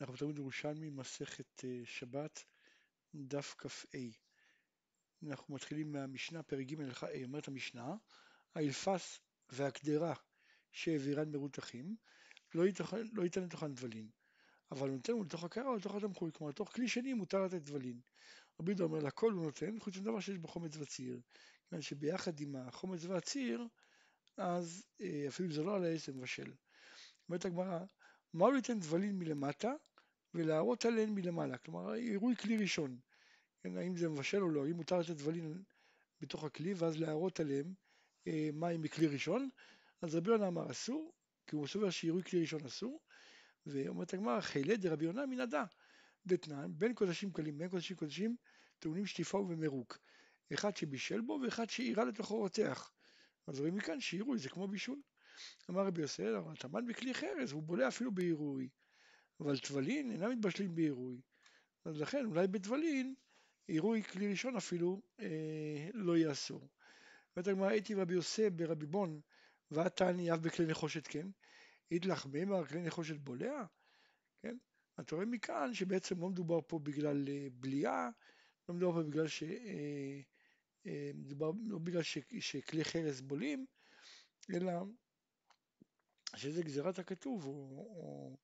אנחנו בתלמוד ירושלמי, מסכת אה, שבת, דף כ"ה. אנחנו מתחילים מהמשנה, פרק ג' A, אומרת המשנה, האלפס והקדרה שהעבירן מרותחים, לא, לא ייתן לתוכן דבלין, אבל נותן הוא לתוך הקערה או לתוך התמחוי, כלומר לתוך כלי שני מותר לתת דבלין. רבי יהודה אומר לכל הוא נותן, חוץ מדבר שיש בו חומץ וציר. כיוון שביחד עם החומץ והציר, אז אה, אפילו זה לא על העץ זה מבשל. אומרת הגמרא, מה הוא ייתן דבלין מלמטה ולהראות עליהן מלמעלה, כלומר עירוי כלי ראשון, כן, האם זה מבשל או לא, האם מותר לתת דבלין בתוך הכלי ואז להראות עליהם אה, מים מכלי ראשון, אז רבי יונה אמר אסור, כי הוא סובר שעירוי כלי ראשון אסור, ואומרת הגמרא חילה דרבי יונה מנדה, דתנן, בין קודשים קלים בין קודשים קודשים טעונים שטיפה ומרוק, אחד שבישל בו ואחד שעירה לתוכו רותח, אז רואים מכאן שעירוי זה כמו בישול. אמר רבי יוסף, אבל טמן בכלי חרס, הוא בולע אפילו בעירוי. אבל טבלין אינם מתבשלים בעירוי. אז לכן אולי בטבלין עירוי כלי ראשון אפילו אה, לא יהיה אסור. אומרת הגמרא הייתי רבי יוסף ברבי בון ועתני אף בכלי נחושת כן, אידלך מימר כלי נחושת בולע, כן? אתה רואה מכאן שבעצם לא מדובר פה בגלל אה, בליעה, לא מדובר פה בגלל ש... אה, אה, מדובר לא בגלל ש, שכלי חרס בולים, אלא שזה גזירת הכתוב או, או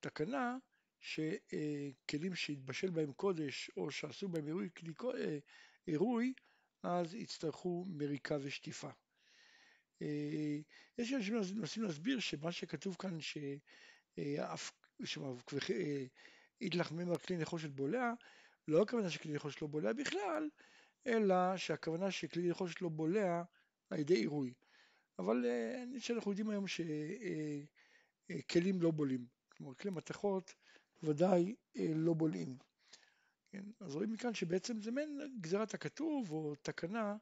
תקנה שכלים שהתבשל בהם קודש או שעשו בהם עירוי, אה, עירוי אז יצטרכו מריקה ושטיפה. אה, יש אנשים שמנסים להסביר שמה שכתוב כאן שידלח ממר כלי נחושת בולע, לא הכוונה שכלי נחושת לא בולע בכלל, אלא שהכוונה שכלי נחושת לא בולע על ידי עירוי. אבל אה, אני חושב שאנחנו יודעים היום שכלים לא בולים. כלומר כלי מתכות ודאי אה, לא בולעים. כן? אז רואים מכאן שבעצם זה מעין גזירת הכתוב או תקנה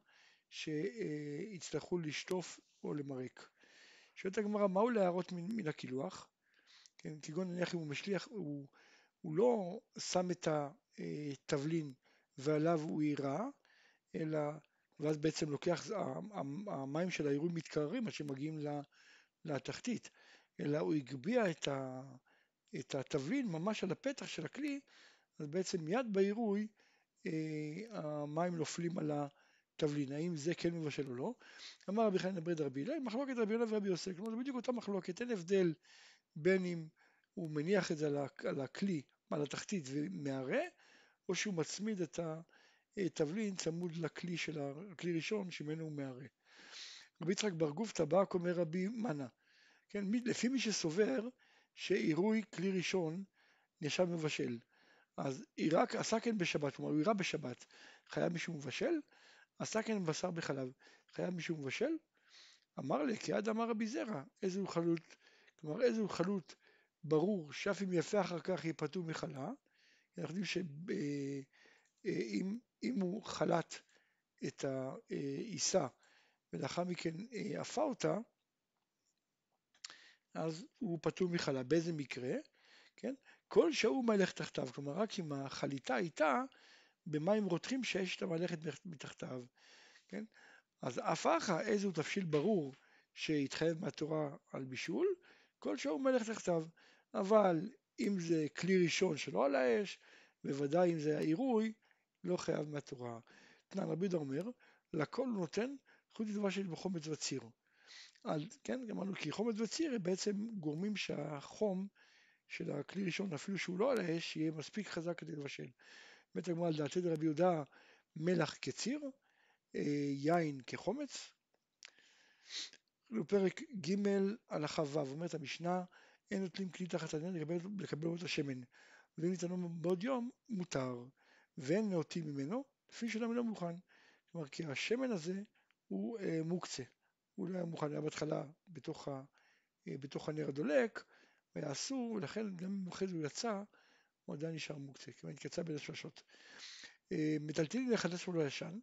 שיצטרכו לשטוף או למרק. שואלת הגמרא, מהו להערות מן, מן הקילוח? כן, כגון נניח אם הוא משליח, הוא, הוא לא שם את התבלין ועליו הוא יירה, אלא, ואז בעצם לוקח, המים של העירוי מתקררים עד שמגיעים לתחתית, אלא הוא הגביה את, ה, את התבלין ממש על הפתח של הכלי, אז בעצם מיד בעירוי אה, המים נופלים על התבלין, האם זה כן מבשל או לא. אמר רבי חנין ברד רבי הלל, מחלוקת רבי יונה ורבי יוסף, כלומר זה בדיוק אותה מחלוקת, אין הבדל בין אם הוא מניח את זה על הכלי, על התחתית ומערה, או שהוא מצמיד את התבלין צמוד לכלי של הכלי ראשון שממנו הוא מערה. רבי יצחק בר גופתא בא, אומר רבי מנה, כן, לפי מי שסובר שעירוי כלי ראשון נחשב מבשל. אז עירק עשה כן בשבת, כלומר הוא עירה בשבת, חייב מישהו מבשל? עשה כן בשר בחלב, חייב מישהו מבשל? אמר לי, כי עד אמר רבי זרע, איזה הוא חלוט, כלומר איזה הוא חלוט ברור שאף אם יפה אחר כך יפתו מחלה, אנחנו יודעים שאם אם הוא חלט את העיסה ולאחר מכן עפה אותה, אז הוא פטור מחלה. באיזה מקרה? כן? כל שהוא מלך תחתיו, כלומר רק אם החליטה הייתה במים רותחים שיש את המלכת מתחתיו, כן? אז אף אחא איזהו תבשיל ברור שהתחייב מהתורה על בישול, כל שהוא מלך תחתיו. אבל אם זה כלי ראשון שלא על האש, בוודאי אם זה העירוי, לא חייב מהתורה. תנן רבי יהודה אומר, לכל הוא נותן חוץ מדבר שיש בו חומץ וציר. על, כן, אמרנו כי חומץ וציר הם בעצם גורמים שהחום של הכלי ראשון, אפילו שהוא לא על האש, יהיה מספיק חזק כדי לבשל. באמת הגמרא על דעתי דרבי יהודה מלח כציר, אה, יין כחומץ. פרק ג' הלכה ו', אומרת המשנה, אין נוטלים כלי תחת העניין לקבל, לקבל את השמן. ואם ניתנו בעוד יום, מותר. ואין נאותים ממנו, לפי שלום לא מוכן. כלומר, כי השמן הזה הוא אה, מוקצה. הוא לא היה מוכן, היה בהתחלה בתוך, ה, אה, בתוך הנר הדולק, והיה אסור, ולכן גם אם אחרי זה הוא יצא, הוא עדיין נשאר מוקצה, כיוון התקצה בין השלשות. אה, מטלטלין לחדש ולא ישן,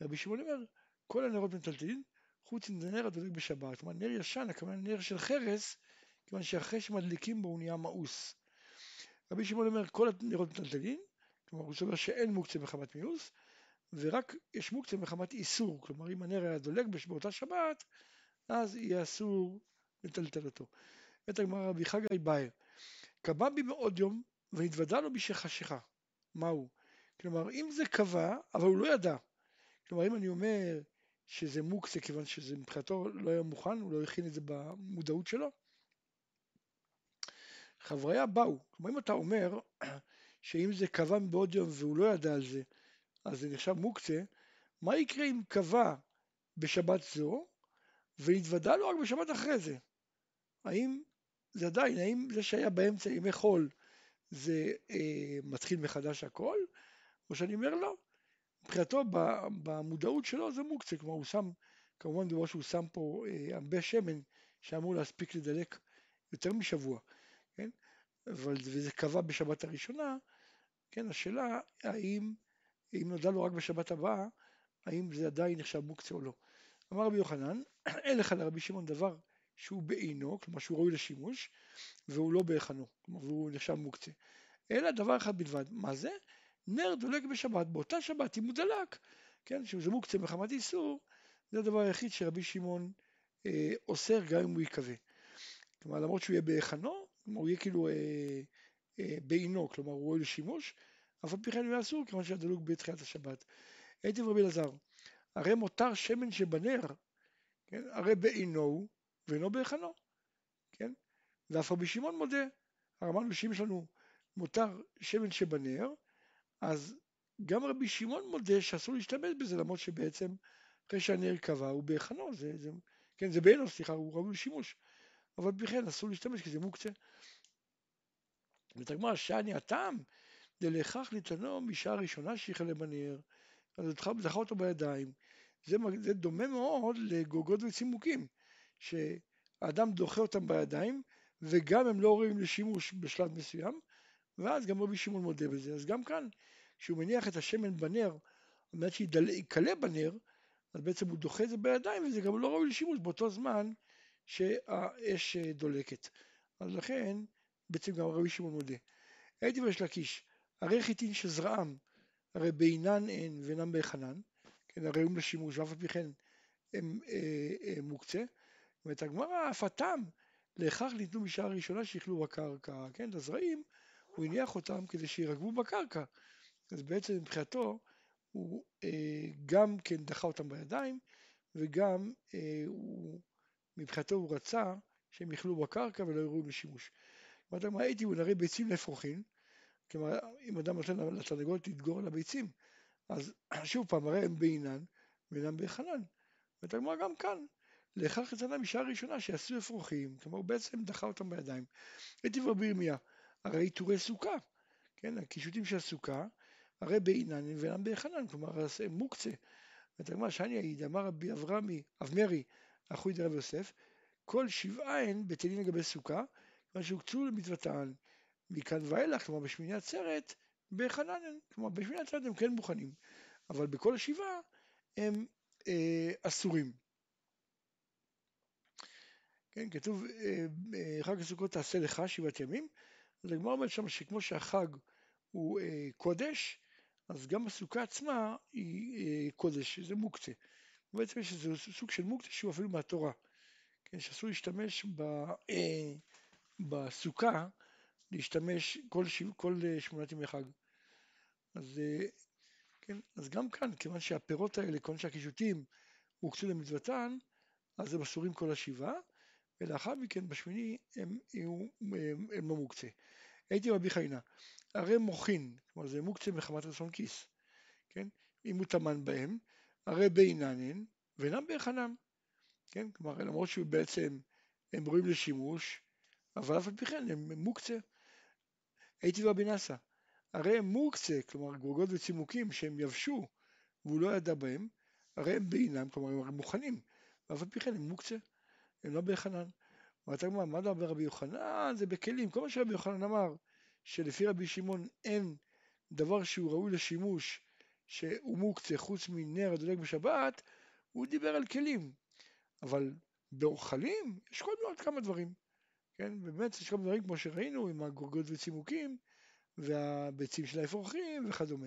רבי שמעון אומר, כל הנרות מטלטלין, חוץ מנר הדולק בשבת. כלומר, נר ישן, הכוונה נר של חרס, כיוון שאחרי שמדליקים בו הוא נהיה מאוס. רבי שמעון אומר, כל הנרות מטלטלין, כלומר הוא סובר שאין מוקצה מחמת מיאוס, ורק יש מוקצה מחמת איסור, כלומר אם הנר היה דולק באותה שבת, אז יהיה אסור לטלטל אותו. בית הגמרא רבי חגי באי, קבע בי מאוד יום ונתוודע לו בשחשיכה. מהו? כלומר, אם זה קבע, אבל הוא לא ידע. כלומר, אם אני אומר שזה מוקצה, כיוון שזה מבחינתו לא היה מוכן, הוא לא הכין את זה במודעות שלו, חבריה באו. כלומר, אם אתה אומר שאם זה קבע מבעוד יום והוא לא ידע על זה, אז זה נחשב מוקצה, מה יקרה אם קבע בשבת זו והתוודה לו רק בשבת אחרי זה? האם זה עדיין, האם זה שהיה באמצע ימי חול זה אה, מתחיל מחדש הכל, או שאני אומר לא, מבחינתו במודעות שלו זה מוקצה, כלומר הוא שם, כמובן מדובר שהוא שם פה אה, הרבה שמן שאמור להספיק לדלק יותר משבוע, כן? אבל וזה קבע בשבת הראשונה, כן, השאלה האם, אם נודע לו רק בשבת הבאה, האם זה עדיין נחשב מוקצה או לא. אמר רבי יוחנן, אין לך לרבי שמעון דבר שהוא בעינו, כלומר שהוא ראוי לשימוש, והוא לא בהיכנו, כלומר והוא נחשב מוקצה. אלא דבר אחד בלבד, מה זה? נר דולק בשבת, באותה שבת אם הוא דלק, כן, שזה מוקצה מחמת איסור, זה הדבר היחיד שרבי שמעון אה, אוסר גם אם הוא יקווה. כלומר למרות שהוא יהיה בהיכנו, כלומר הוא יהיה כאילו אה, אה, בעינו, כלומר הוא ראוי לשימוש, אף על פי כן הוא אסור כיוון שהיה דלוק בתחילת השבת. הייתי רבי אלעזר, הרי מותר שמן שבנר, כן, הרי בעינו ואינו בהיכנו, כן? ואף רבי שמעון מודה, אמרנו שאם יש לנו מותר שמן שבנר, אז גם רבי שמעון מודה שאסור להשתמש בזה, למרות שבעצם אחרי שהנר קבע הוא בהיכנו, זה, זה, כן, זה בעינו, סליחה, הוא ראוי לשימוש, אבל בכן אסור להשתמש כי זה מוקצה. ותגמר שאני הטעם דלכך ניתנו משעה ראשונה שיכלה בנר, אז דחה אותו בידיים. זה, זה דומה מאוד לגוגות וצימוקים. שהאדם דוחה אותם בידיים, וגם הם לא ראויים לשימוש בשלב מסוים, ואז גם רבי שמעון מודה בזה. אז גם כאן, כשהוא מניח את השמן בנר, על מנת שיכלה בנר, אז בעצם הוא דוחה את זה בידיים, וזה גם לא ראוי לשימוש באותו זמן שהאש דולקת. אז לכן, בעצם גם רבי שמעון מודה. הייתי בריש לקיש, הרי חיטין שזרעם, הרי בעינן אין ואינם בהיכנן, כן, הראויים לשימוש, ואף על פי כן הם אה, אה, מוקצה, אומרת הגמרא, אף הטעם לכך ניתנו בשעה ראשונה שיכלו בקרקע, כן, את הזרעים, הוא הניח אותם כדי שירגבו בקרקע, אז בעצם מבחינתו הוא אה, גם כן דחה אותם בידיים וגם אה, הוא, מבחינתו הוא רצה שהם יכלו בקרקע ולא יראו לשימוש. אומרת הגמרא, הייתי הוא נראה ביצים לאפרוחין, כלומר אם אדם נותן לתרנגולת לדגור על הביצים, אז שוב פעם, הרי הם בעינן ואינם בהיכנן. אומרת הגמרא גם כאן, לכך יצאנה משעה ראשונה שעשו אפרוחים, כלומר הוא בעצם דחה אותם בידיים. הייתי כבר בירמיה, הרי עיטורי סוכה, כן, הקישוטים של הסוכה, הרי בעינן ואינם בהיכנן, כלומר הם מוקצה. ואתה אומר, שאני אעיד, אמר רבי אברמי, אבמרי, אחוי דרב יוסף, כל שבעה הן בטלים לגבי סוכה, כיוון שהוקצו למצוותן. מכאן ואילך, כלומר בשמיני עצרת, בהיכנן, כלומר בשמיני עצרת הם כן מוכנים, אבל בכל השבעה הם אה, אסורים. כן, כתוב אה, אה, חג הסוכות תעשה לך שבעת ימים, אז הגמרא אומרת שם שכמו שהחג הוא אה, קודש, אז גם הסוכה עצמה היא קודש, זה מוקצה. בעצם יש איזה סוג של מוקצה שהוא אפילו מהתורה, כן, שאסור להשתמש ב, בסוכה, להשתמש כל, כל שמונת ימי חג. אז, כן, אז גם כאן, כיוון שהפירות האלה, כיוון שהקישוטים הוקצו למצוותן, אז הם אסורים כל השבעה, ולאחר מכן בשמיני הם יהיו הם לא מוקצה. הייתי רבי חיינה, הרי מוחין, כלומר זה מוקצה מחמת רצון כיס, כן? אם הוא טמן בהם, הרי בעינן הן ואינם בהיכנם, כן? כלומר למרות שבעצם הם ראויים לשימוש, אבל אף על פי כן הם מוקצה. הייתי רבי נסא, הרי הם מוקצה, כלומר גרוגות וצימוקים שהם יבשו והוא לא ידע בהם, הרי הם בעינם, כלומר הם מוכנים, ואף על פי כן הם מוקצה. הם לא בחנן. אומרת הגמרא, מה דבר רבי יוחנן? זה בכלים. כל מה שרבי יוחנן אמר, שלפי רבי שמעון אין דבר שהוא ראוי לשימוש שהוא מוקצה חוץ מנר הדולק בשבת, הוא דיבר על כלים. אבל באוכלים יש כל מיני עוד כמה דברים. כן, באמת יש כמה דברים כמו שראינו עם הגורגות וצימוקים והביצים של האפרוחים וכדומה.